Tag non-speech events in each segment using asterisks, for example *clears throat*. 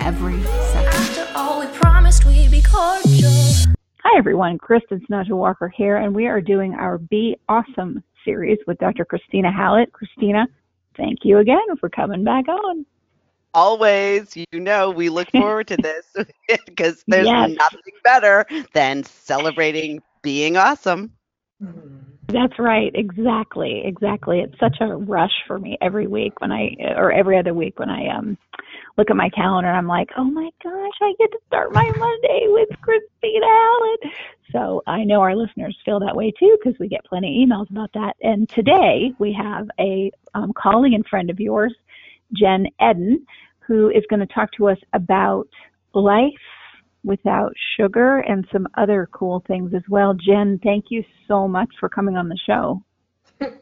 every second. After all, we promised we'd be cordial. Hi, everyone. Kristin Sunanta Walker here, and we are doing our Be Awesome series with Dr. Kristina Hallett. Kristina, thank you again for coming back on. Always, you know, we look *laughs* forward to this *laughs* because there's Yes. nothing better than celebrating being awesome. Mm-hmm. That's right. Exactly. Exactly. It's such a rush for me every week when I, or every other week when I um look at my calendar and I'm like, oh my gosh, I get to start my Monday with Kristina Hallett." So I know our listeners feel that way too because we get plenty of emails about that. And today we have a um, colleague and friend of yours, Jenn Edden, who is going to talk to us about life without sugar and some other cool things as well. Jenn, thank you so much for coming on the show. *laughs*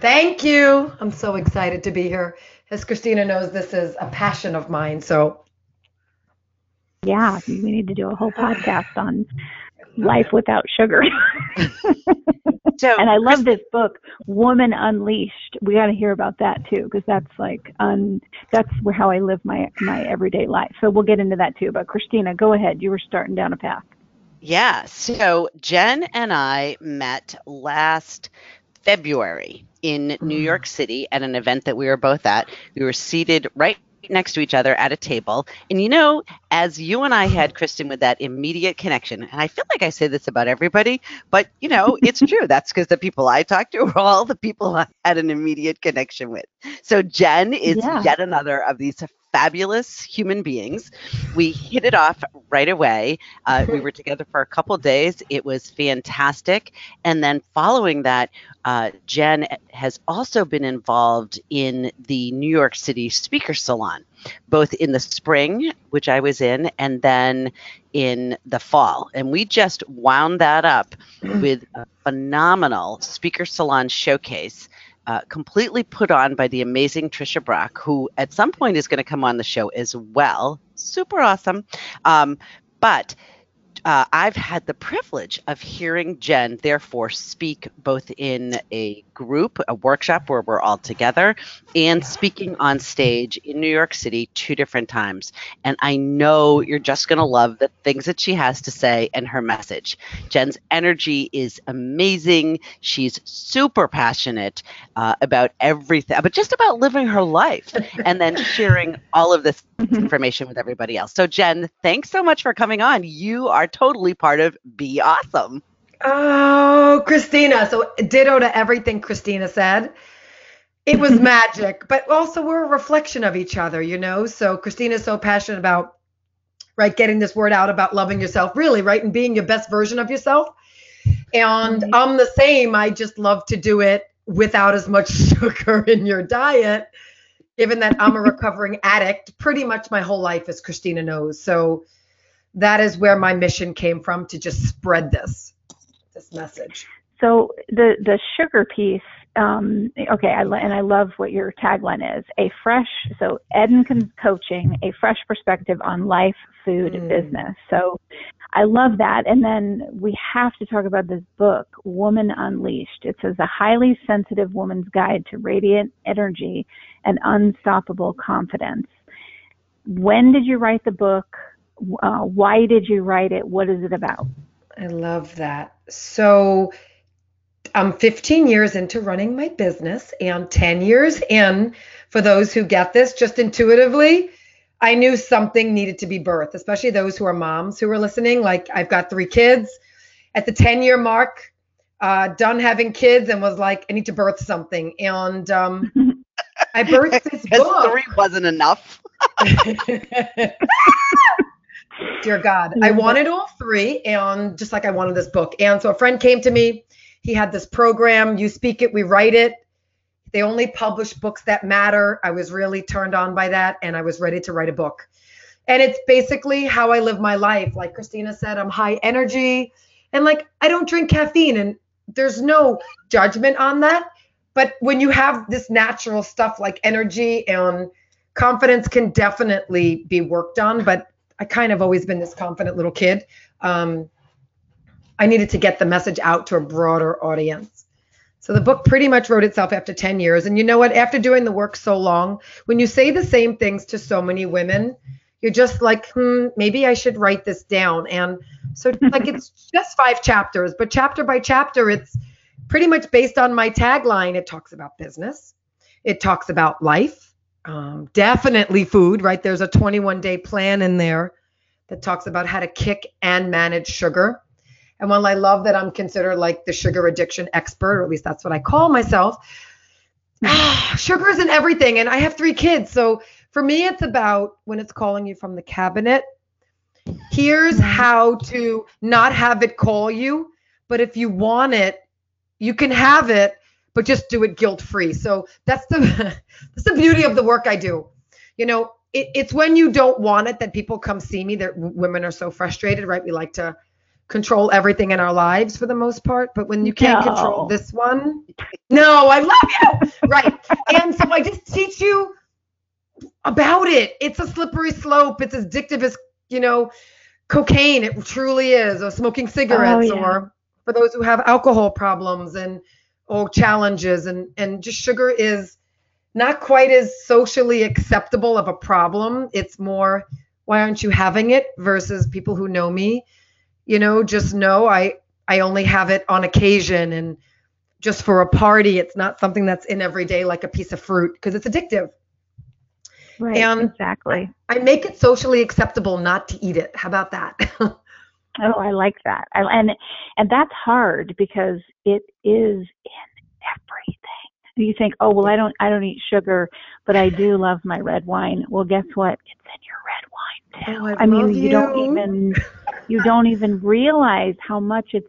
Thank you. I'm so excited to be here. As Kristina knows, this is a passion of mine. So, Yeah, we need to do a whole podcast on life without sugar. *laughs* So, and I love this book, Woman Unleashed. We got to hear about that too, because that's like un, that's where how I live my my everyday life. So we'll get into that too. But Kristina, go ahead. You were starting down a path. yeah, so Jenn and I met last February in New mm. York City at an event that we were both at. We were seated right next to each other at a table. And you know, as you and I had, Kristin, with that immediate connection, and I feel like I say this about everybody, but you know, it's *laughs* true. That's because the people I talked to were all the people I had an immediate connection with. So Jenn is Yeah. yet another of these fabulous human beings. We hit it off right away. Uh, we were together for a couple days. It was fantastic. And then following that, uh, Jenn has also been involved in the New York City Speaker Salon, both in the spring, which I was in, and then in the fall. And we just wound that up with a phenomenal Speaker Salon showcase. Uh, completely put on by the amazing Trisha Brock, who at some point is going to come on the show as well. Super awesome. Um, but uh, I've had the privilege of hearing Jenn, therefore, speak both in a group, a workshop where we're all together, and speaking on stage in New York City two different times. And I know you're just going to love the things that she has to say and her message. Jenn's energy is amazing. She's super passionate uh, about everything, but just about living her life *laughs* and then sharing all of this Mm-hmm. information with everybody else. So, Jenn, thanks so much for coming on. You are totally part of Be Awesome. oh, Kristina. So, ditto to everything Kristina said. It was *laughs* magic, but also we're a reflection of each other, you know? So, Kristina's so passionate about, right, getting this word out about loving yourself, really, right, and being your best version of yourself. And mm-hmm. I'm the same. I just love to do it without as much *laughs* sugar in your diet, given that I'm a recovering addict pretty much my whole life, as Kristina knows. So that is where my mission came from to just spread this this message. So the the sugar piece um, okay, I, and I love what your tagline is a fresh, so Edden Con- Coaching, a fresh perspective on life, food, and Mm. business. So I love that. And then we have to talk about this book, Woman Unleashed. It says a highly sensitive woman's guide to radiant energy and unstoppable confidence. When did you write the book? Uh, why did you write it? What is it about? I love that. So I'm 15 years into running my business and 10 years in, for those who get this just intuitively, I knew something needed to be birthed, especially those who are moms who are listening. Like I've got three kids at the 10 year mark, uh, done having kids and was like, I need to birth something. And um, I birthed *laughs* this Because book. three wasn't enough. *laughs* Dear God, I wanted all three, and just like I wanted this book. And so a friend came to me. He had this program. You speak it, we write it. They only publish books that matter. I was really turned on by that, and I was ready to write a book. And it's basically how I live my life. Like Kristina said, I'm high energy, and like I don't drink caffeine, and there's no judgment on that. But when you have this natural stuff like energy and confidence can definitely be worked on, but I kind of always been this confident little kid. Um, I needed to get the message out to a broader audience. So the book pretty much wrote itself after 10 years. And you know what? After doing the work so long, when you say the same things to so many women, you're just like, hmm, maybe I should write this down. And so, *laughs* like, it's just five chapters, but chapter by chapter, it's pretty much based on my tagline. It talks about business, it talks about life, um, definitely food, right? There's a 21 day plan in there that talks about how to kick and manage sugar. And while I love that I'm considered like the sugar addiction expert, or at least that's what I call myself, *sighs* sugar is in everything. And I have three kids. So for me, it's about when it's calling you from the cabinet. Here's mm-hmm. how to not have it call you. But if you want it, you can have it, but just do it guilt free. So that's the *laughs* that's the beauty of the work I do. You know, it, it's when you don't want it that people come see me. That women are so frustrated, right? We like to control everything in our lives for the most part, but when you can't No. control this one, no, I love you, *laughs* right? And so I just teach you about it. It's a slippery slope. It's as addictive as you know, cocaine. It truly is, or smoking cigarettes, oh, yeah. or for those who have alcohol problems and or challenges, and and just sugar is not quite as socially acceptable of a problem. It's more, why aren't you having it? Versus people who know me, you know, just know I I only have it on occasion and just for a party. It's not something that's in every day like a piece of fruit because it's addictive. Right. And- exactly. I make it socially acceptable not to eat it. How about that? *laughs* Oh, I like that. I, and and that's hard because it is in everything. You think, oh well, I don't I don't eat sugar, but I do love my red wine. Well, guess what? It's in your red wine too. Oh, I I mean, love you don't you. even *laughs* you don't even realize how much it's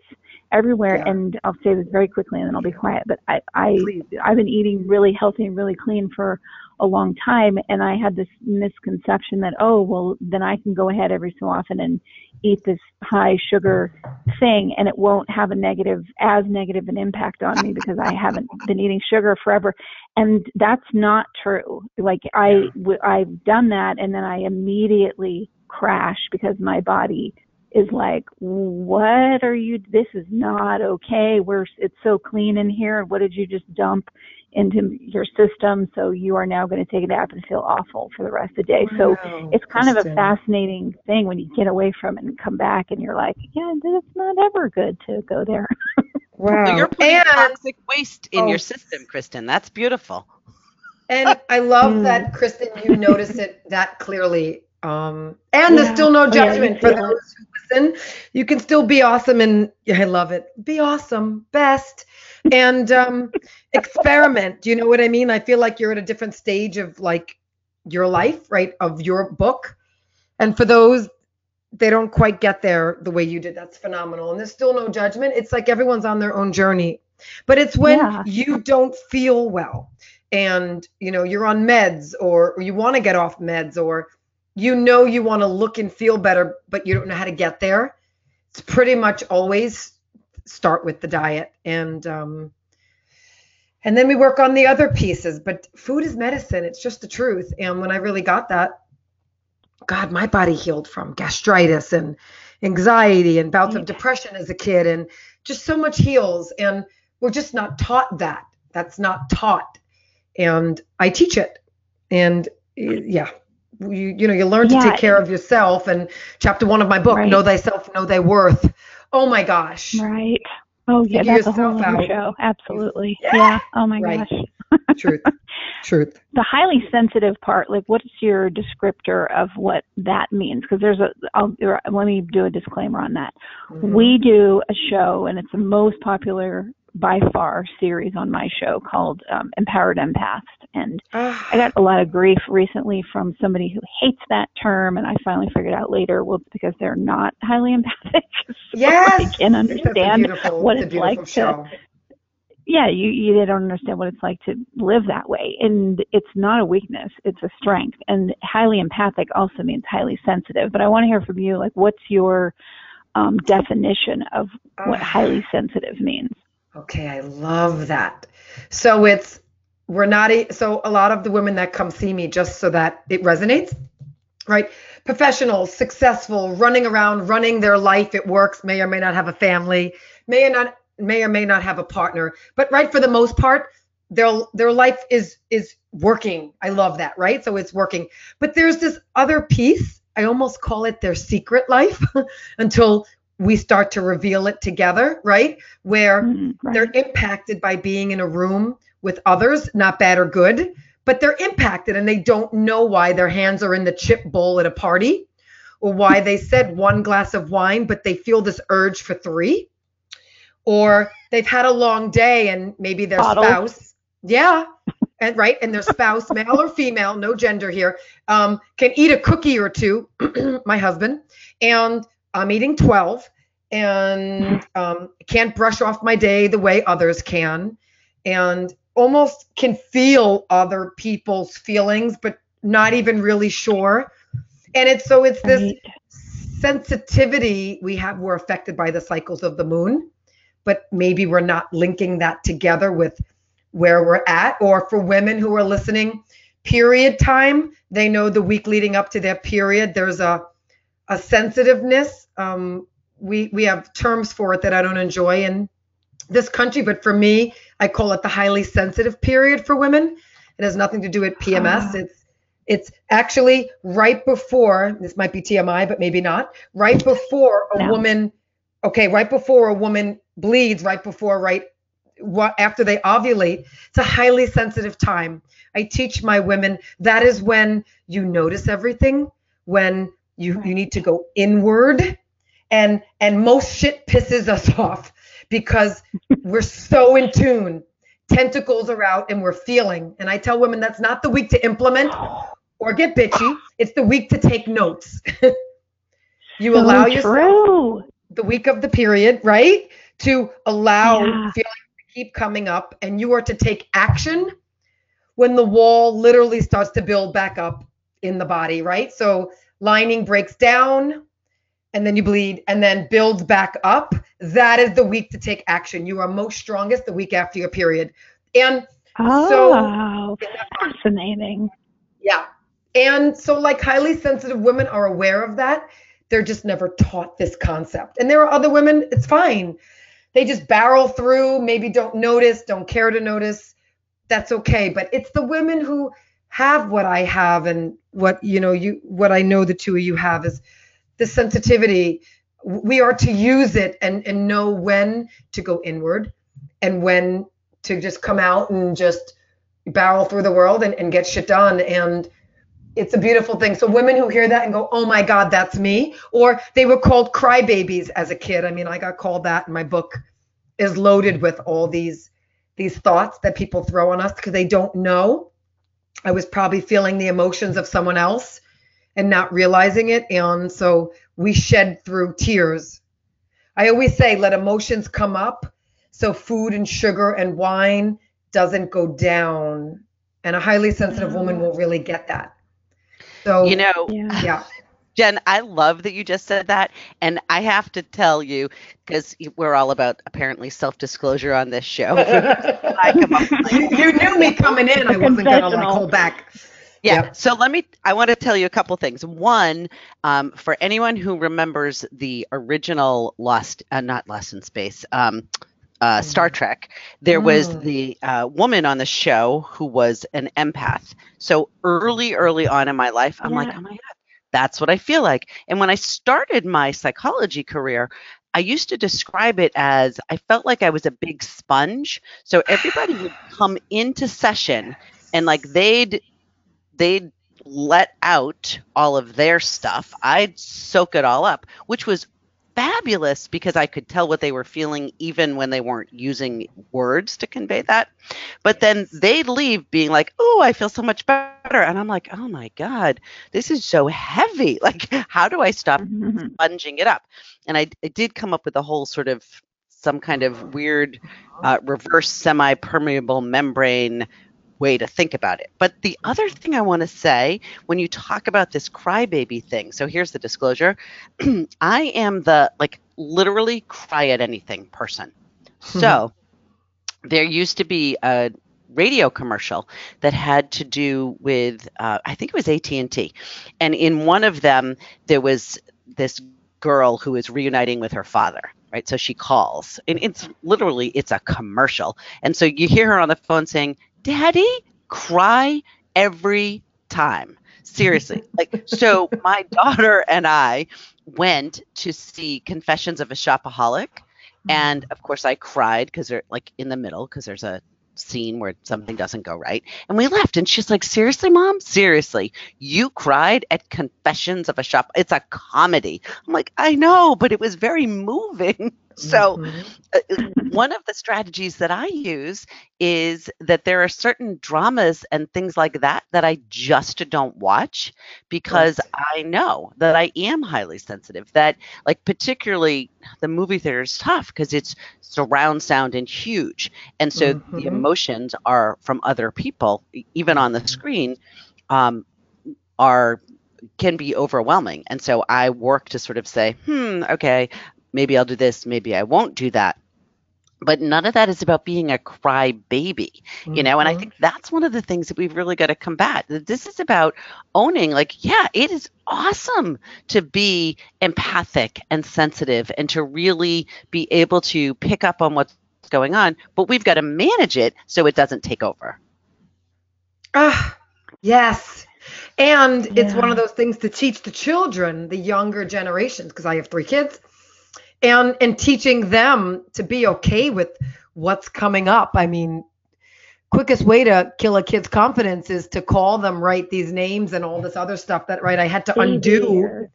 everywhere. Yeah. And I'll say this very quickly, and then I'll be quiet. But I I Please. I've been eating really healthy and really clean for a long time, and I had this misconception that oh well, then I can go ahead every so often and eat this high sugar thing and it won't have a negative as negative an impact on me because I haven't been eating sugar forever and that's not true like I w- I've done that and then I immediately crash because my body is like what are you this is not okay we're it's so clean in here what did you just dump into your system so you are now going to take a nap and feel awful for the rest of the day so it's kind of a fascinating thing when you get away from it and come back and you're like, yeah, it's not ever good to go there. *laughs* Wow. So you're putting and toxic waste in Oh. your system, Kristin. That's beautiful. and I love Mm. that Kristin, you notice it that clearly. Um, and there's still no Oh, yeah, judgment for those who listen. You can still be awesome, and yeah, I love it. Be awesome, best, and um, experiment. Do you know what I mean? I feel like you're at a different stage of like your life, right? Of your book, and for those they don't quite get there the way you did. That's phenomenal. And there's still no judgment. It's like everyone's on their own journey. But it's when Yeah. you don't feel well and you know you're on meds or, or you want to get off meds or you know you want to look and feel better but you don't know how to get there. It's pretty much always start with the diet and um And then we work on the other pieces. But food is medicine. It's just the truth. And when I really got that, God, my body healed from gastritis and anxiety and bouts of depression as a kid and just so much heals. And we're just not taught that. That's not taught. And I teach it. And yeah, you, you know, you learn to Yeah. take care of yourself. And chapter one of my book, Right. Know Thyself, Know Thy Worth. Oh my gosh. Right. Oh yeah, Figure that's a whole other show. Absolutely. Yeah. Yeah. Oh my Right. gosh. *laughs* Truth. Truth. *laughs* The highly sensitive part, like, what's your descriptor of what that means? Because there's a. I'll, let me do a disclaimer on that. Mhm. We do a show, and it's the most popular by far series on my show called um, Empowered Empaths, and Ah, I got a lot of grief recently from somebody who hates that term, and I finally figured out later, well, it's because they're not highly *laughs* empathic. so yes. they can understand what it's it's like to, yeah, you, you they don't understand what it's like to live that way. And it's not a weakness, it's a strength. And highly empathic also means highly sensitive. But I want to hear from you, like, what's your um, definition of what Ah. highly sensitive means? Okay, I love that. So it's we're not a, so a lot of the women that come see me just so that it resonates, right? Professionals, successful, running around, running their life. It works. May or may not have a family. May or not may or may not have a partner. But right for the most part, their their life is is working. I love that, right? So it's working. But there's this other piece. I almost call it their secret life *laughs* until we start to reveal it together, right? Where Mm, right. they're impacted by being in a room with others, not bad or good, but they're impacted and they don't know why their hands are in the chip bowl at a party or why they said one glass of wine, but they feel this urge for three. Or they've had a long day and maybe their Bottles. spouse, yeah, and right, and their spouse, male or female, no gender here, um, can eat a cookie or two, *clears throat* my husband, and I'm eating 12 and um, can't brush off my day the way others can and almost can feel other people's feelings but not even really sure. And it's so it's this Right. sensitivity we have we're affected by the cycles of the moon but maybe we're not linking that together with where we're at. Or for women who are listening period time they know the week leading up to their period there's a a sensitiveness um, we we have terms for it that i don't enjoy in this country but for me i call it the highly sensitive period for women it has nothing to do with pms Ah. it's it's actually right before this might be tmi but maybe not right before a No. woman okay right before a woman bleeds right before right what after they ovulate it's a highly sensitive time i teach my women that is when you notice everything when you you need to go inward and and most shit pisses us *laughs* off because we're so in tune tentacles are out and we're feeling and i tell women that's not the week to implement or get bitchy it's the week to take notes *laughs* you So allow yourself true. the week of the period, right? To allow Yeah. feelings to keep coming up and you are to take action when the wall literally starts to build back up in the body, right? So lining breaks down and then you bleed and then builds back up. That is the week to take action. You are most strongest the week after your period. And Oh, so fascinating. yeah. And so, like, highly sensitive women are aware of that. They're just never taught this concept. And there are other women, it's fine. They just barrel through, maybe don't notice, don't care to notice. That's okay. But it's the women who have what I have and what, you know, you, what I know the two of you have is the sensitivity. We are to use it and, and know when to go inward and when to just come out and just barrel through the world and, and get shit done. And it's a beautiful thing. So women who hear that and go, "Oh my God, that's me," or they were called crybabies as a kid. I mean, I got called that. And my book is loaded with all these these thoughts that people throw on us because they don't know. I was probably feeling the emotions of someone else and not realizing it, and so we shed through tears. I always say, let emotions come up, so food and sugar and wine doesn't go down. And a highly sensitive woman mm. will really get that. So You know, Yeah. yeah. Jenn, I love that you just said that. And I have to tell you, because we're all about apparently self disclosure on this show. *laughs* I come you, like, you knew me coming in. I wasn't gonna like hold back. yeah. Yep. So let me, I want to tell you a couple things. One, um, for anyone who remembers the original Lost, uh, not Lost in Space, um, uh, Star Trek, there was Mm. the uh, woman on the show who was an empath. So early, early on in my life, I'm like, oh my God, that's what I feel like. And when I started my psychology career, I used to describe it as I felt like I was a big sponge. So everybody would *sighs* come into session and like they'd they'd let out all of their stuff. I'd soak it all up, which was fabulous because I could tell what they were feeling even when they weren't using words to convey that. But then they'd leave being like, "Oh, I feel so much better." And I'm like, "Oh my god, this is so heavy. *laughs* Like how do I stop Mhm. sponging it up?" And I, I did come up with a whole sort of some kind of weird uh, reverse semi-permeable membrane way to think about it. But the other thing I want to say when you talk about this crybaby thing, so here's the disclosure. *clears throat* I am the like literally cry at anything person. So there used to be a radio commercial that had to do with uh, I think it was AT&T. And in one of them there was this girl who is reuniting with her father right so she calls and it's literally it's a commercial and so you hear her on the phone saying daddy cry every time. Seriously. *laughs* Like so my daughter and i went to see confessions of a shopaholic. Mm-hmm. And of course i cried because they're like in the middle because there's a scene where something doesn't go right. And we left and she's like seriously mom? Seriously. You cried at confessions of a shop it's a comedy. I'm like i know but it was very moving *laughs* so Mhm. uh, one of the strategies that I use is that there are certain dramas and things like that that I just don't watch because I know that I am highly sensitive. That, like, particularly the movie theater is tough because it's surround sound and huge. And so the Mhm. emotions are from other people, even on the screen, um, are can be overwhelming. And so I work to sort of say, hmm, okay, maybe I'll do this, maybe I won't do that. But none of that is about being a cry baby, you know, and I Mhm. think that's one of the things that we've really got to combat. This is about owning, like, yeah, it is awesome to be empathic and sensitive and to really be able to pick up on what's going on, but we've got to manage it so it doesn't take over. Ah, yes. And it's one of those things to teach the children, the younger generations, because I have three kids, and and teaching them to be okay with what's coming up. I mean, quickest way to kill a kid's confidence is to call them right these names and all this other stuff that right I had to undo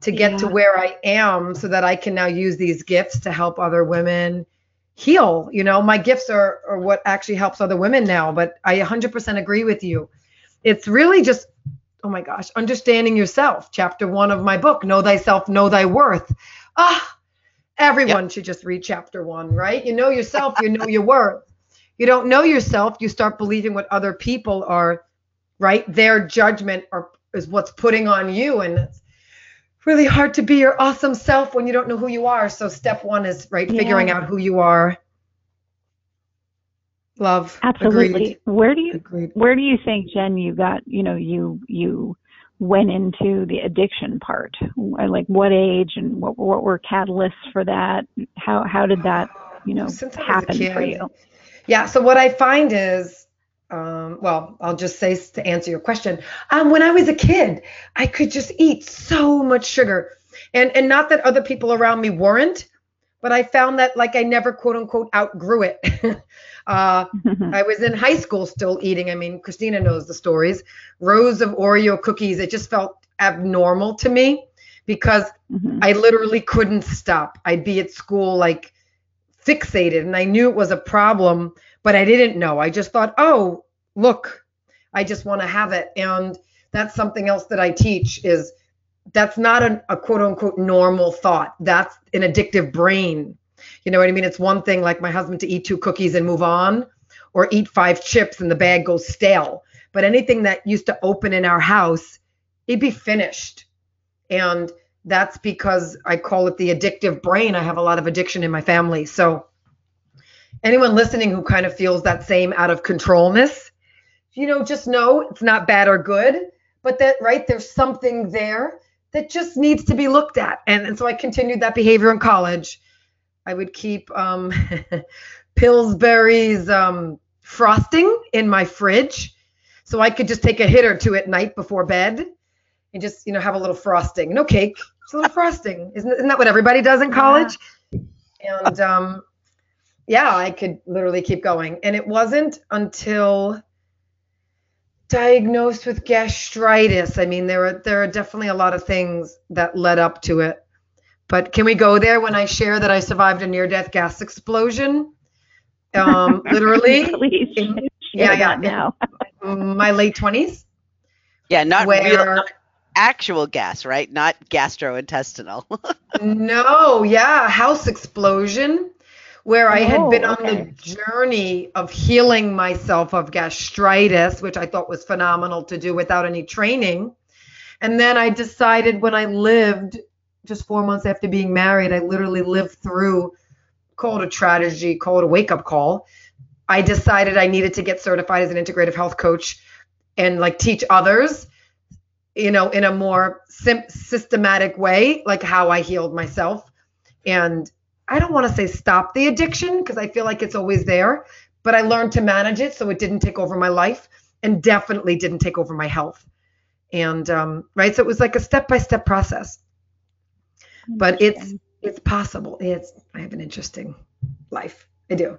to get to where I am so that I can now use these gifts to help other women heal. You know, my gifts are, are what actually helps other women now, but I 100% agree with you. It's really just, oh my gosh, understanding yourself. Chapter one of my book, Know Thyself, Know Thy Worth. Ah, everyone should just read chapter one, right? You know yourself, you know your worth. You don't know yourself, you start believing what other people are, right? Their judgment or is what's putting on you. And it's really hard to be your awesome self when you don't know who you are. So step one is right, figuring Yeah. out who you are. Love. Absolutely. Agreed. Where do you Agreed. where do you think Jenn you got, you know, you you went into the addiction part? Like what age and what what were catalysts for that? How how did that, you know, Since happen for you? Yeah. So what I find is, um, well, I'll just say to answer your question. Um, when I was a kid, I could just eat so much sugar, and and not that other people around me weren't, but I found that like I never quote unquote outgrew it. *laughs* uh, *laughs* I was in high school still eating. I mean, Kristina knows the stories. Rows of Oreo cookies. It just felt abnormal to me because Mhm. I literally couldn't stop. I'd be at school like fixated and I knew it was a problem, but I didn't know. I just thought, oh, look, I just want to have it. And that's something else that I teach is that's not an, a quote unquote normal thought. That's an addictive brain. You know what I mean? It's one thing like my husband to eat two cookies and move on or eat five chips and the bag goes stale. But anything that used to open in our house, it'd be finished. And that's because I call it the addictive brain. I have a lot of addiction in my family. So anyone listening who kind of feels that same out of controlness, you know, just know it's not bad or good, but that right there's something there that just needs to be looked at. And, and so I continued that behavior in college. I would keep um, *laughs* Pillsbury's um, frosting in my fridge so I could just take a hit or two at night before bed and just you know have a little frosting. No cake, just a little frosting. Isn't, isn't that what everybody does in college? Yeah. And um, yeah, I could literally keep going. And it wasn't until diagnosed with gastritis. I mean, there are there are definitely a lot of things that led up to it. But can we go there when I share that I survived a near-death gas explosion? Um, *laughs* literally. Please in- share yeah, yeah, now. *laughs* my late twenties. Yeah, not Where- real, not actual gas, right? Not gastrointestinal. *laughs* No, yeah, house explosion, where I had Oh, been on okay. the journey of healing myself of gastritis, which I thought was phenomenal to do without any training. And then I decided when I lived just four months after being married, I literally lived through, call it a tragedy, call it a wake up call. I decided I needed to get certified as an integrative health coach and like teach others you know, in a more sim- systematic way, like how I healed myself. And I don't want to say stop the addiction because I feel like it's always there, but I learned to manage it so it didn't take over my life and definitely didn't take over my health. And um, right, so it was like a step by step process. But it's it's possible. It's I have an interesting life. I do.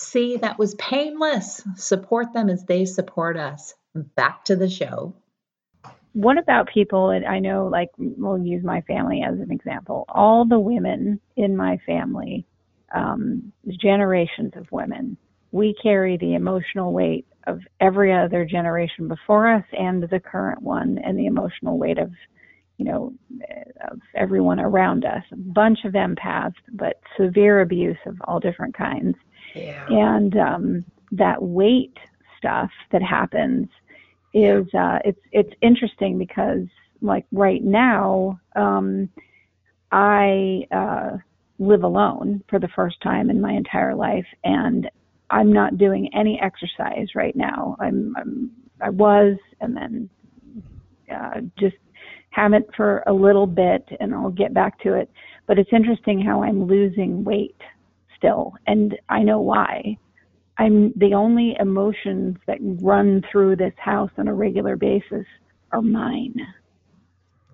See, that was painless. Support them as they support us. Back to the show. what about people and i know like we'll use my family as an example all the women in my family um, generations of women we carry the emotional weight of every other generation before us and the current one and the emotional weight of you know of everyone around us a bunch of empaths but severe abuse of all different kinds Yeah. and um, that weight stuff that happens is uh, it's it's interesting because like right now um, I uh, live alone for the first time in my entire life, and I'm not doing any exercise right now. I'm, I'm I was, and then uh, just haven't for a little bit, and I'll get back to it. But it's interesting how I'm losing weight still, and I know why. I'm the only emotions that run through this house on a regular basis are mine.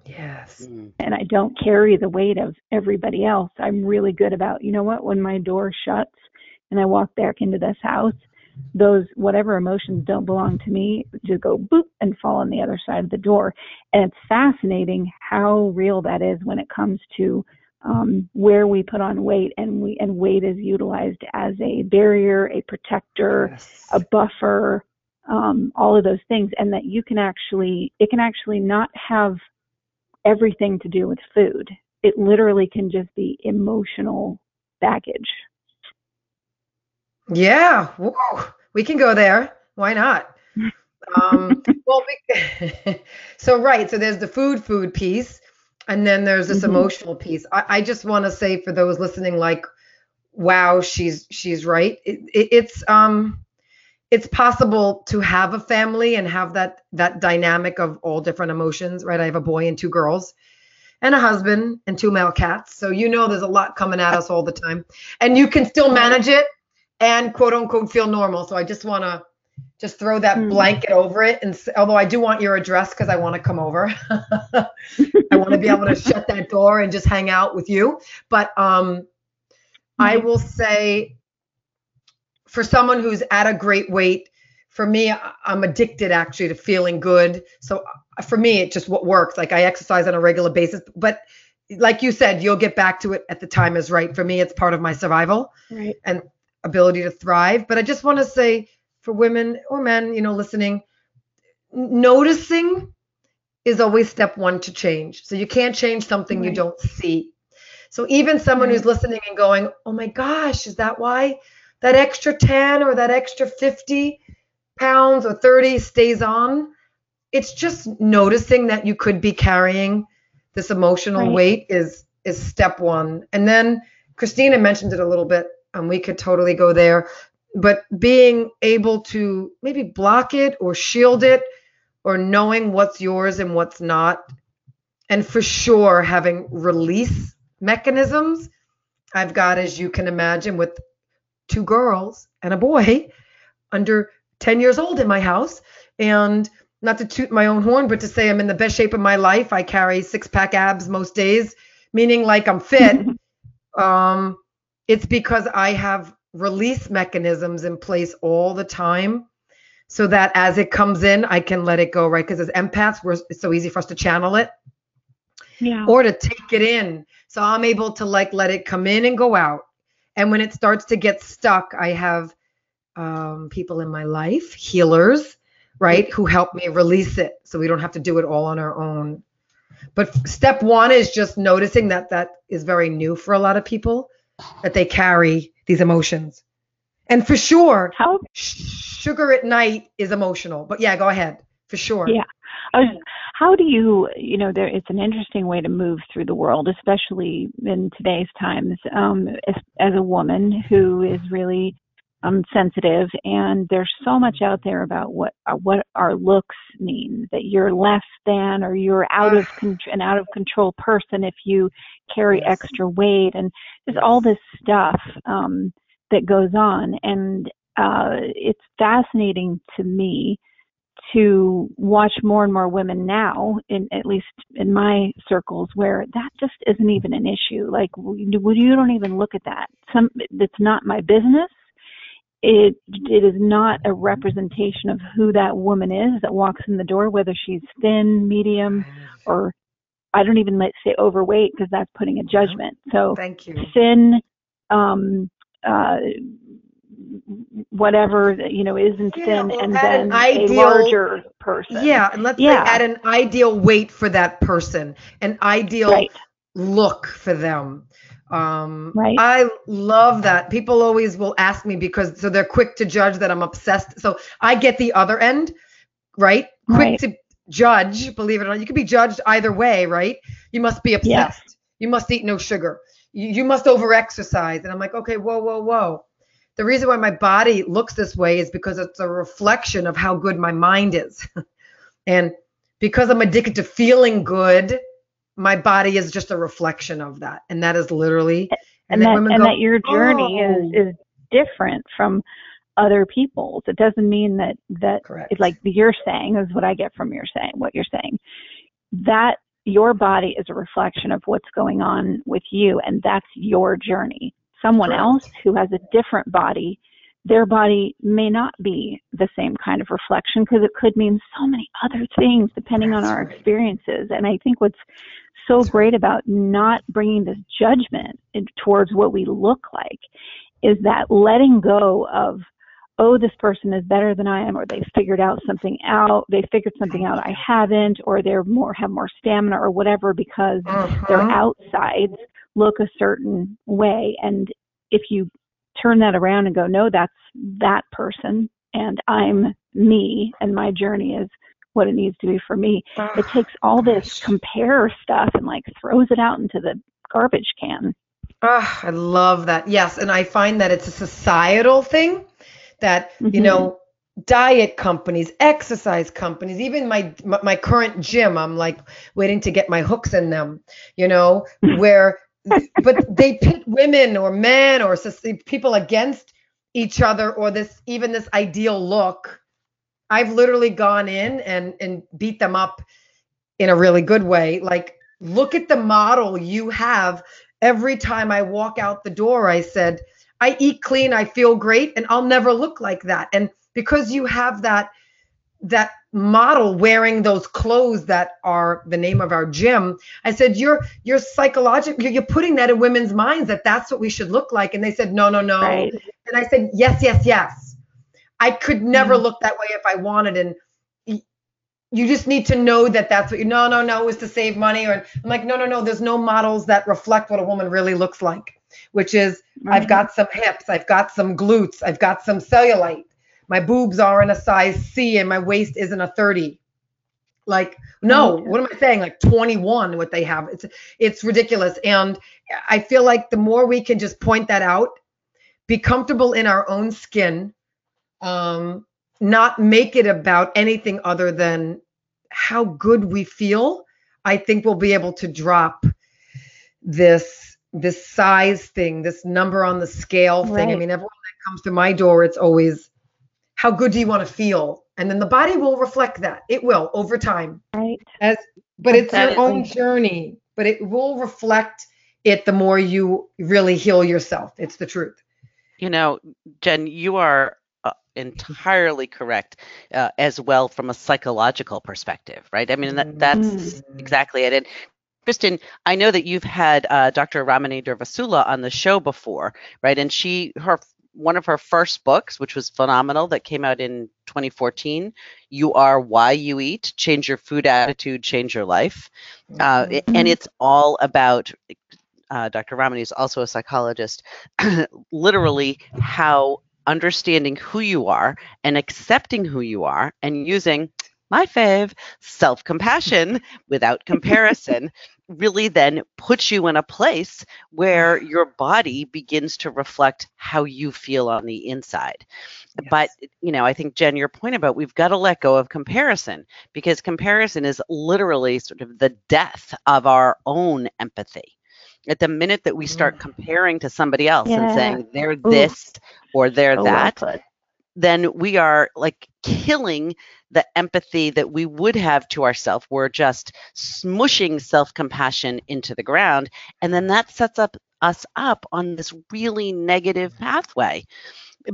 Yes. Mm. And I don't carry the weight of everybody else. I'm really good about, you know what, when my door shuts and I walk back into this house, those whatever emotions don't belong to me just go boop and fall on the other side of the door. And it's fascinating how real that is when it comes to um, where we put on weight and we and weight is utilized as a barrier, a protector, Yes. a buffer, um, all of those things, and that you can actually, it can actually not have everything to do with food. It literally can just be emotional baggage. Yeah, woo, we can go there. Why not? *laughs* Um, well, we, *laughs* so right. So there's the food, food piece, and then there's this Mhm. emotional piece. I, I just want to say for those listening, like, wow, she's she's right. It, it, it's um, it's possible to have a family and have that that dynamic of all different emotions. Right. I have a boy and two girls. And a husband and two male cats. So you know there's a lot coming at us all the time. And you can still manage it and quote unquote feel normal. So I just want to just throw that Mm. blanket over it. And although I do want your address because I want to come over, *laughs* I want to be able to shut that door and just hang out with you. But um, I will say, for someone who's at a great weight, for me, I'm addicted actually to feeling good. So uh, for me, it just what works. Like I exercise on a regular basis, but like you said, you'll get back to it at the time is right. For me, it's part of my survival Right. and ability to thrive. But I just want to say for women or men, you know, listening, noticing is always step one to change. So you can't change something you don't see. So even someone who's listening and going, oh my gosh, is that why that extra 10 or that extra 50 pounds or 30 stays on? It's just noticing that you could be carrying this emotional Right. weight is is step one. And then Kristina mentioned it a little bit, and we could totally go there. But being able to maybe block it or shield it or knowing what's yours and what's not. And for sure, having release mechanisms. I've got, as you can imagine, with two girls and a boy *laughs* under 10 years old in my house. And not to toot my own horn, but to say I'm in the best shape of my life. I carry six pack abs most days, meaning like I'm fit. *laughs* um, it's because I have release mechanisms in place all the time so that as it comes in, I can let it go, right? Because as empaths, we're, it's so easy for us to channel it Yeah. or to take it in. So I'm able to like let it come in and go out. And when it starts to get stuck, I have um, people in my life, healers, right, who help me release it so we don't have to do it all on our own. But step one is just noticing that that is very new for a lot of people, that they carry these emotions. And for sure, How sh- sugar at night is emotional. But yeah, go ahead. For sure. Yeah. Was, how do you, you know, there it's an interesting way to move through the world, especially in today's times. Um, as, as a woman who is really um, sensitive, and there's so much out there about what uh, what our looks mean. That you're less than, or you're out of *sighs* con- an out of control person if you carry Yes. extra weight, and there's all this stuff um, that goes on. And uh, it's fascinating to me to watch more and more women now in at least in my circles where that just isn't even an issue like you don't even look at that some it's not my business it it is not a representation of who that woman is that walks in the door whether she's thin medium or i don't even let's say overweight because that's putting a judgment so Thank you. thin um uh whatever you know isn't Yeah, thin and at an then a larger person Yeah, and let's Yeah. say at an ideal weight for that person, an ideal right look for them. Um, Right. I love that. People always will ask me because so they're quick to judge that I'm obsessed. So I get the other end, right? Quick Right. to judge. Believe it or not, you can be judged either way, right? You must be obsessed. You must eat no sugar. You, you must over exercise. And I'm like, okay, whoa, whoa, whoa. The reason why my body looks this way is because it's a reflection of how good my mind is. *laughs* and because I'm addicted to feeling good, my body is just a reflection of that. And that is literally and, then that and go, that your journey "Oh." is is different from other people's it doesn't mean that that correct. it's like you're saying is what i get from your saying what you're saying that your body is a reflection of what's going on with you and that's your journey someone Correct. else who has a different body their body may not be the same kind of reflection because it could mean so many other things depending on our right. experiences and i think what's so That's great about not bringing this judgment in, towards what we look like is that letting go of oh this person is better than i am or they figured out something out they figured something out i haven't or they're more have more stamina or whatever because their Mhm. outsides look a certain way and if you turn that around and go no that's that person and i'm me and my journey is what it needs to be for me it takes all this compare stuff and like throws it out into the garbage can Ah, I love that. Yes, and I find that it's a societal thing that you Mhm. know diet companies, exercise companies, even my my current gym, I'm like waiting to get my hooks in them, you know, *laughs* where but they pit women or men or people against each other or this even this ideal look I've literally gone in and and beat them up in a really good way. Like, look at the model you have. Every time I walk out the door, I said, I eat clean, I feel great, and I'll never look like that. And because you have that that model wearing those clothes that are the name of our gym. I said you're you're psychological you're, you're putting that in women's minds that that's what we should look like. And they said no no no. Right. and i said yes yes yes. I could never Mhm. look that way if i wanted. And you just need to know that that's what you no no no is to save money. Or i'm like no no no there's no models that reflect what a woman really looks like which is I've got some hips, I've got some glutes, I've got some cellulite. My boobs are in a size C and my waist isn't a 30. Like, no, Okay. what am I saying? Like 21 what they have. It's it's ridiculous. And I feel like the more we can just point that out, be comfortable in our own skin, um, not make it about anything other than how good we feel, I think we'll be able to drop this this size thing, this number on the scale thing. I mean, everyone that comes to my door, it's always how good do you want to feel? And then the body will reflect that. It will over time. Right. As but it's your own journey, but it will reflect it the more you really heal yourself. It's the truth. You know, Jenn, you are uh, entirely correct uh, as well from a psychological perspective, right? I mean, that, that's Mm. exactly it. And Kristin, I know that you've had uh, Dr. Ramani Durvasula on the show before, right? And she, her, one of her first books, which was phenomenal, that came out in 2014, "You Are Why You Eat: Change Your Food Attitude, Change Your Life," uh, Mm-hmm. and it's all about. Uh, Dr. Ramani is also a psychologist. *clears throat* literally, how understanding who you are and accepting who you are, and using my fave, self compassion *laughs* without comparison, really then puts you in a place where mm-hmm. your body begins to reflect how you feel on the inside. But, you know, I think, Jenn, your point about we've got to let go of comparison because comparison is literally sort of the death of our own empathy. At the minute that we start mm. comparing to somebody else and saying they're this or they're oh, well that, put. Then we are like killing the empathy that we would have to ourselves. We're just smushing self compassion into the ground. And then that sets up us up on this really negative pathway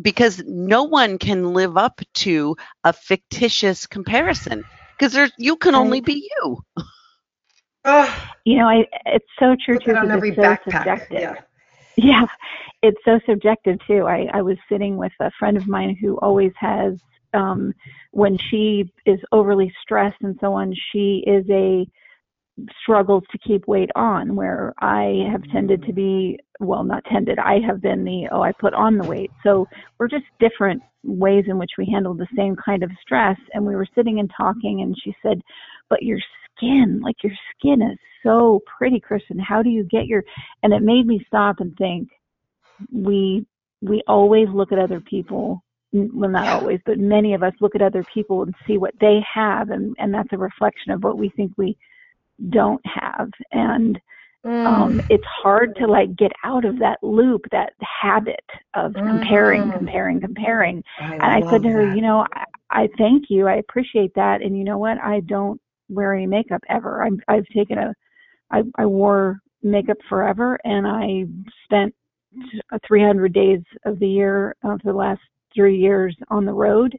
because no one can live up to a fictitious comparison because there's you can only be you. *sighs* *sighs* You know, I it's so true put too that on every it's so backpack. subjective. Yeah. *laughs* Yeah, it's so subjective too. I, I was sitting with a friend of mine who always has, um, when she is overly stressed and so on, she is a struggles to keep weight on. Where I have tended to be, well, not tended. I have been the oh, I put on the weight. So we're just different ways in which we handle the same kind of stress. And we were sitting and talking, and she said, "But your skin, like your skin is so pretty, Kristin. How do you get your and it made me stop and think we we always look at other people well not always but many of us look at other people and see what they have and and that's a reflection of what we think we don't have and um Mm. it's hard to like get out of that loop that habit of comparing Mhm. comparing comparing I and I said to her, that. you know, I, I thank you. I appreciate that. And you know what? I don't wear any makeup ever. I'm, I've taken a, I, I wore makeup forever and I spent uh, 300 days of the year uh, for the last three years on the road.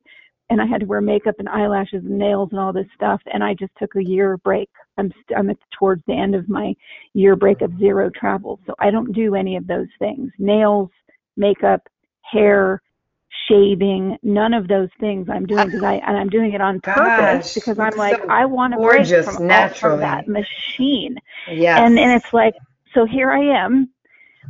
And I had to wear makeup and eyelashes and nails and all this stuff. And I just took a year break. I'm, st- I'm at, towards the end of my year break of zero travel. So I don't do any of those things. Nails, makeup, hair, shaving, none of those things I'm doing because I and I'm doing it on Gosh, purpose because I'm like so I want to break gorgeous from, all, from that machine. Yes. And and it's like so here I am.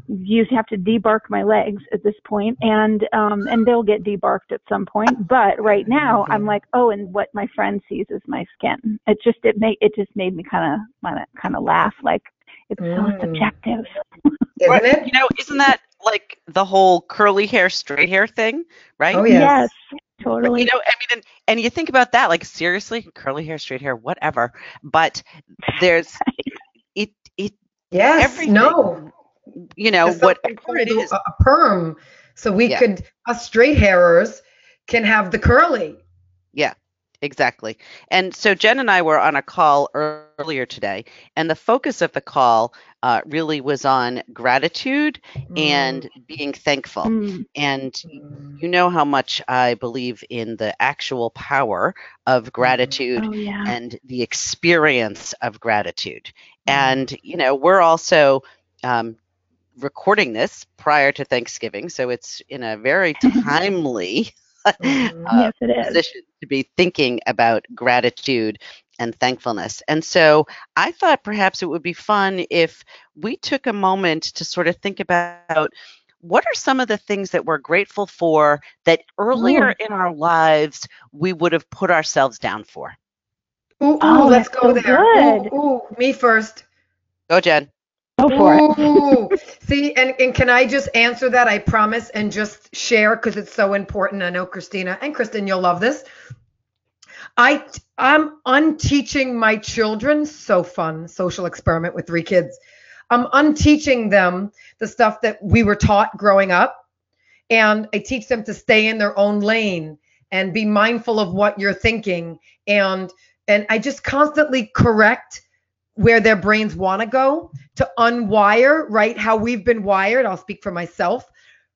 You have to debark my legs at this point, and um and they'll get debarked at some point. But right now I'm like, oh, and what my friend sees is my skin. It just it made it just made me kind of kind of laugh like it's so Mm. subjective. *laughs* Isn't it? You know, isn't that like the whole curly hair, straight hair thing, right? Oh, yes. Yes, totally. You know, I mean, and, and you think about that, like seriously, curly hair, straight hair, whatever. But there's *laughs* it, it, Yes. everything. No. you know, There's something whatever it is. A, a perm. So we Yeah. could, us straight hairers can have the curly. Yeah, exactly. And so Jenn and I were on a call earlier today, and the focus of the call uh, really was on gratitude and being thankful. Mm. And Mm. you know how much I believe in the actual power of gratitude Oh yeah. and the experience of gratitude. And, you know, we're also um, recording this prior to Thanksgiving. So it's in a very timely *laughs* *laughs* Mhm. uh, yes, it is. position to be thinking about gratitude and thankfulness. And so I thought perhaps it would be fun if we took a moment to sort of think about what are some of the things that we're grateful for that earlier mm. in our lives we would have put ourselves down for. Ooh, ooh, Oh, let's that's go so there. good. Ooh, ooh, me first. Go, Jenn. Go for it. *laughs* See, and, and can I just answer that? I promise, and just share because it's so important. I know Kristina and Kristin, you'll love this. I I'm unteaching my children so fun social experiment with three kids. I'm unteaching them the stuff that we were taught growing up, and I teach them to stay in their own lane and be mindful of what you're thinking and and I just constantly correct where their brains want to go to unwire, right? How we've been wired. I'll speak for myself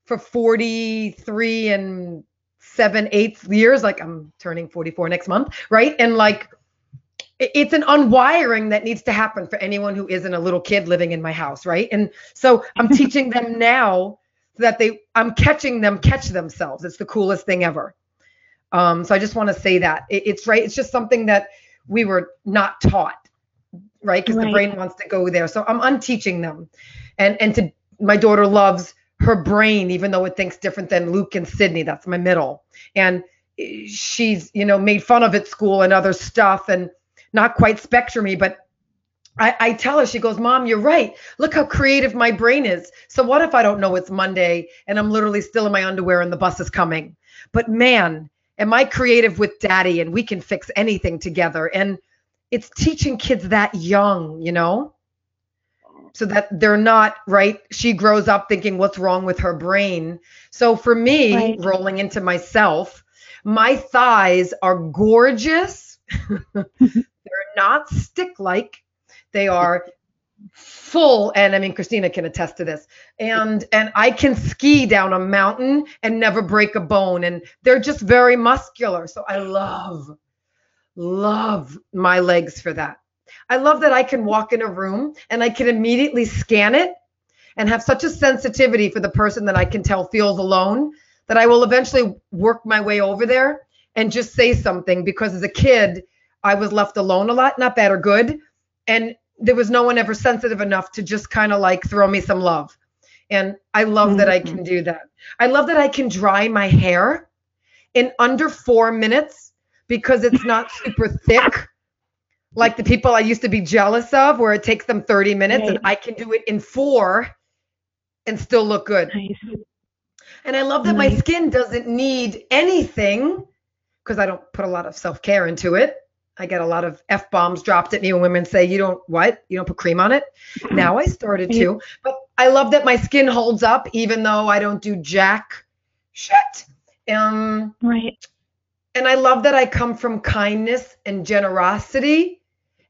for 43 and seven eight years. Like I'm turning 44 next month, right? And like it's an unwiring that needs to happen for anyone who isn't a little kid living in my house, right? And so I'm *laughs* teaching them now so that they I'm catching them catch themselves. It's the coolest thing ever. Um, so I just want to say that it, it's right. It's just something that we were not taught, right? Because the brain wants to go there. So I'm unteaching them, and and to my daughter loves her brain, even though it thinks different than Luke and Sydney. That's my middle, and eh, she's you know made fun of at school and other stuff, and not quite spectrumy, but. I, I tell her, she goes, Mom, you're right. Look how creative my brain is. So, what if I don't know it's Monday and I'm literally still in my underwear and the bus is coming? But man, am I creative with daddy and we can fix anything together. And it's teaching kids that young, you know, so that they're not right. She grows up thinking what's wrong with her brain. So for me, Right. rolling into myself, my thighs are gorgeous. *laughs* they're not stick like, they are full and i mean kristina can attest to this and and i can ski down a mountain and never break a bone and they're just very muscular so i love love my legs for that i love that i can walk in a room and i can immediately scan it and have such a sensitivity for the person that i can tell feels alone that i will eventually work my way over there and just say something because as a kid i was left alone a lot not bad or good and there was no one ever sensitive enough to just kind of like throw me some love. And I love that I can mm-hmm. do that. I love that I can dry my hair in under four minutes because it's not super thick. Like the people I used to be jealous of, where it takes them 30 minutes, and I can do it in four and still look good. Nice. And I love that my skin doesn't need anything because I don't put a lot of self care into it. I get a lot of f bombs dropped at me when women say, "You don't what? You don't put cream on it." *clears throat* Now I started to, but I love that my skin holds up even though I don't do jack shit. Um, Right. and I love that I come from kindness and generosity.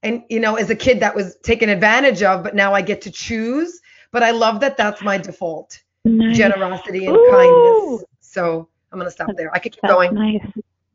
And you know, as a kid, that was taken advantage of, but now I get to choose. But I love that that's my default Nice. generosity and Ooh. kindness. So I'm gonna stop there. I could keep That's going. nice.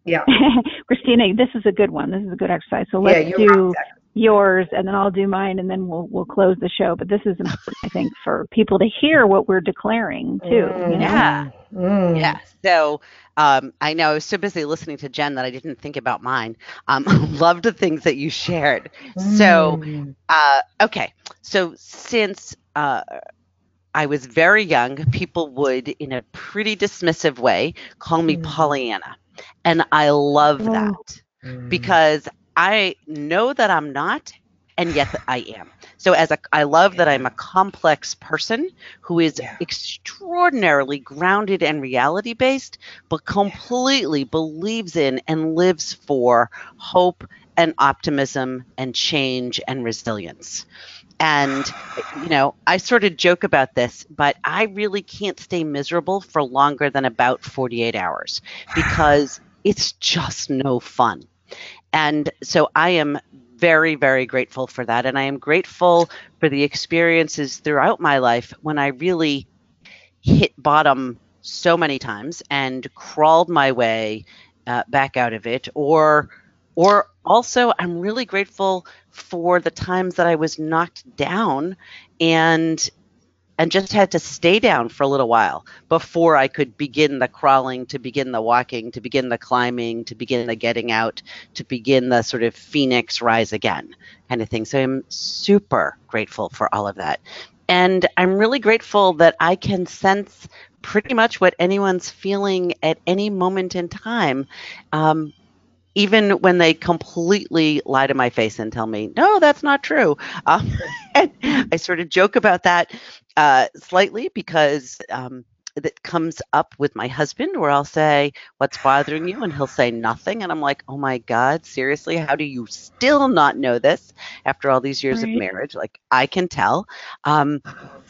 Yeah. *laughs* Kristina, this is a good one. This is a good exercise. So let's you do. Yours and then I'll do mine and then we'll we'll close the show. But this is important, I think, for people to hear what we're declaring too. You know? Yeah. Mm. Yeah. So um, I know I was so busy listening to Jenn that I didn't think about mine. Um, *laughs* loved the things that you shared. So, Mm. uh, okay. So since uh, I was very young, people would, in a pretty dismissive way, call me Mm. Pollyanna. And I love Oh. that Mm. because I know that I'm not, and yet I am. So as a, I love that I'm a complex person who is Yeah. extraordinarily grounded and reality based, but completely believes in and lives for hope and optimism and change and resilience. And, you know, I sort of joke about this, but I really can't stay miserable for longer than about 48 hours because it's just no fun. And so I am very, very grateful for that. And I am grateful for the experiences throughout my life when I really hit bottom so many times and crawled my way uh, back out of it or or also i'm really grateful for the times that i was knocked down and and just had to stay down for a little while before I could begin the crawling, to begin the walking, to begin the climbing, to begin the getting out, to begin the sort of phoenix rise again kind of thing. So I'm super grateful for all of that. And I'm really grateful that I can sense pretty much what anyone's feeling at any moment in time. Um, even when they completely lie to my face and tell me, no, that's not true. Um, *laughs* I sort of joke about that uh, slightly because um, that comes up with my husband where I'll say, What's bothering you? And he'll say nothing. And I'm like, Oh my God, seriously? How do you still not know this after all these years right. of marriage? Like, I can tell. Um,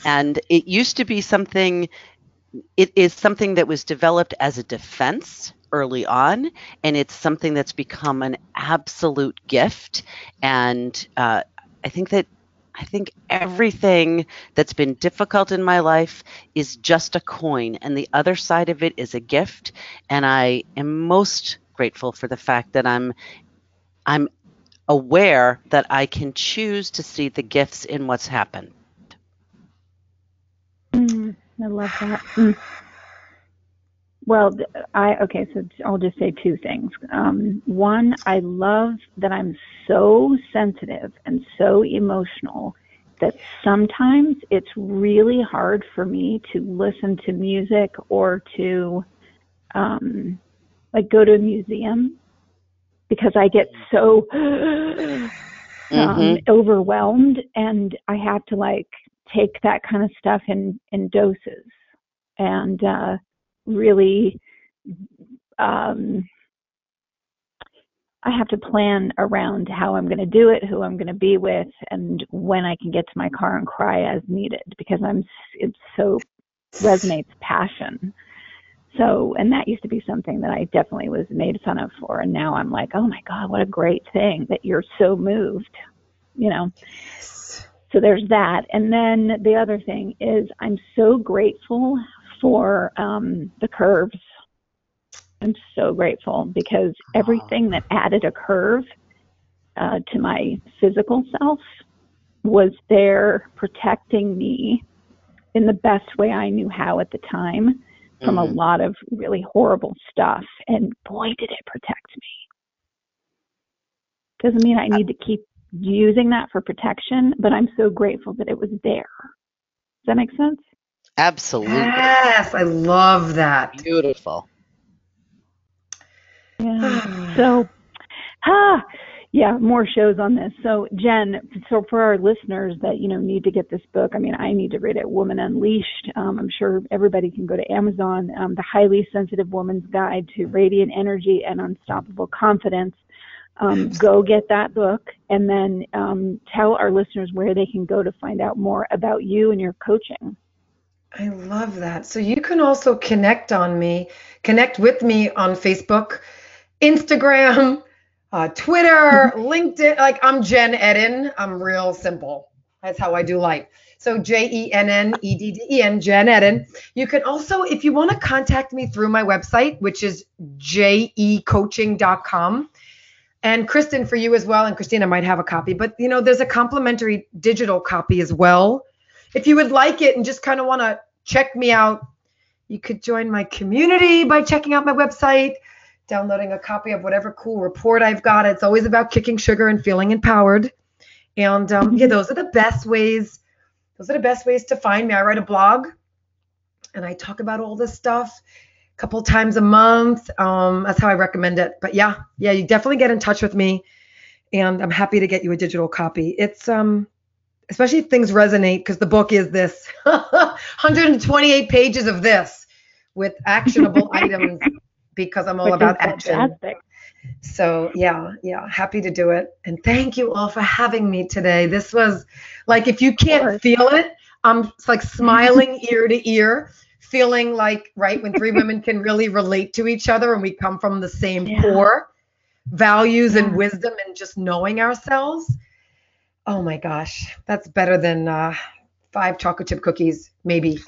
and it used to be something, it is something that was developed as a defense early on, and it's something that's become an absolute gift. And uh, I think that I think everything that's been difficult in my life is just a coin, and the other side of it is a gift. And I am most grateful for the fact that I'm I'm aware that I can choose to see the gifts in what's happened. Mm, I love that. Mm. Well, I okay. So I'll just say two things. Um, one, I love that I'm so sensitive and so emotional that sometimes it's really hard for me to listen to music or to um, like go to a museum because I get so um, mm-hmm. overwhelmed and I have to like take that kind of stuff in in doses and. uh really um, I have to plan around how I'm going to do it, who I'm going to be with, and when I can get to my car and cry as needed because I'm it so resonates passion. So, and that used to be something that I definitely was made fun of for, and now I'm like, oh my god, what a great thing that you're so moved, you know. Yes. So there's that, and then the other thing is I'm so grateful for um, the curves. I'm so grateful because everything that added a curve uh, to my physical self was there protecting me in the best way I knew how at the time from mm-hmm. a lot of really horrible stuff. And boy, did it protect me. Doesn't mean I need to keep using that for protection, but I'm so grateful that it was there. Does that make sense? Absolutely. Yes, I love that. Beautiful. Yeah. so, ah, yeah, more shows on this. So, Jenn, so for our listeners that you know need to get this book, I mean, I need to read it. Woman Unleashed. Um, I'm sure everybody can go to Amazon. Um, the Highly Sensitive Woman's Guide to Radiant Energy and Unstoppable Confidence. Um, go get that book, and then um, tell our listeners where they can go to find out more about you and your coaching. I love that. So you can also connect on me, connect with me on Facebook, Instagram, uh, Twitter, LinkedIn. Like I'm Jenn Edden. I'm real simple. That's how I do life. So J E N N E D D E N, Jenn Edden. You can also, if you want to contact me through my website, which is jecoaching.com. And Kristin, for you as well, and Kristina might have a copy, but you know, there's a complimentary digital copy as well if you would like it and just kind of want to check me out, you could join my community by checking out my website, downloading a copy of whatever cool report I've got. It's always about kicking sugar and feeling empowered. And um, yeah, those are the best ways. Those are the best ways to find me. I write a blog and I talk about all this stuff a couple times a month. Um, that's how I recommend it. But yeah, yeah, you definitely get in touch with me, and I'm happy to get you a digital copy. It's um, especially if things resonate because the book is this *laughs* 128 pages of this with actionable *laughs* items because I'm all Which about action. So yeah, yeah, happy to do it. And thank you all for having me today. This was like if you can't feel it, I'm like smiling *laughs* ear to ear, feeling like right when three women can really relate to each other and we come from the same Yeah. core values and wisdom and just knowing ourselves. Oh my gosh, that's better than uh, five chocolate chip cookies, maybe.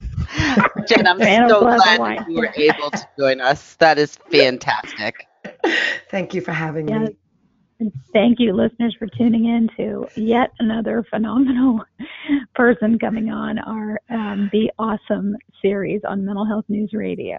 *laughs* Jenn, I'm And so glass glad that you were able to join us. That is fantastic. *laughs* Thank you for having Yeah. me. And thank you, listeners, for tuning in to yet another phenomenal *laughs* person coming on our um, Be Awesome series on Mental Health News Radio.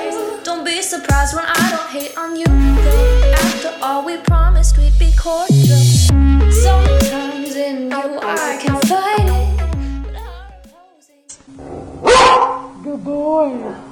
Don't be surprised when I don't hate on you. Though. After all, we promised we'd be cordial. Sometimes in you I can fight it. Good boy.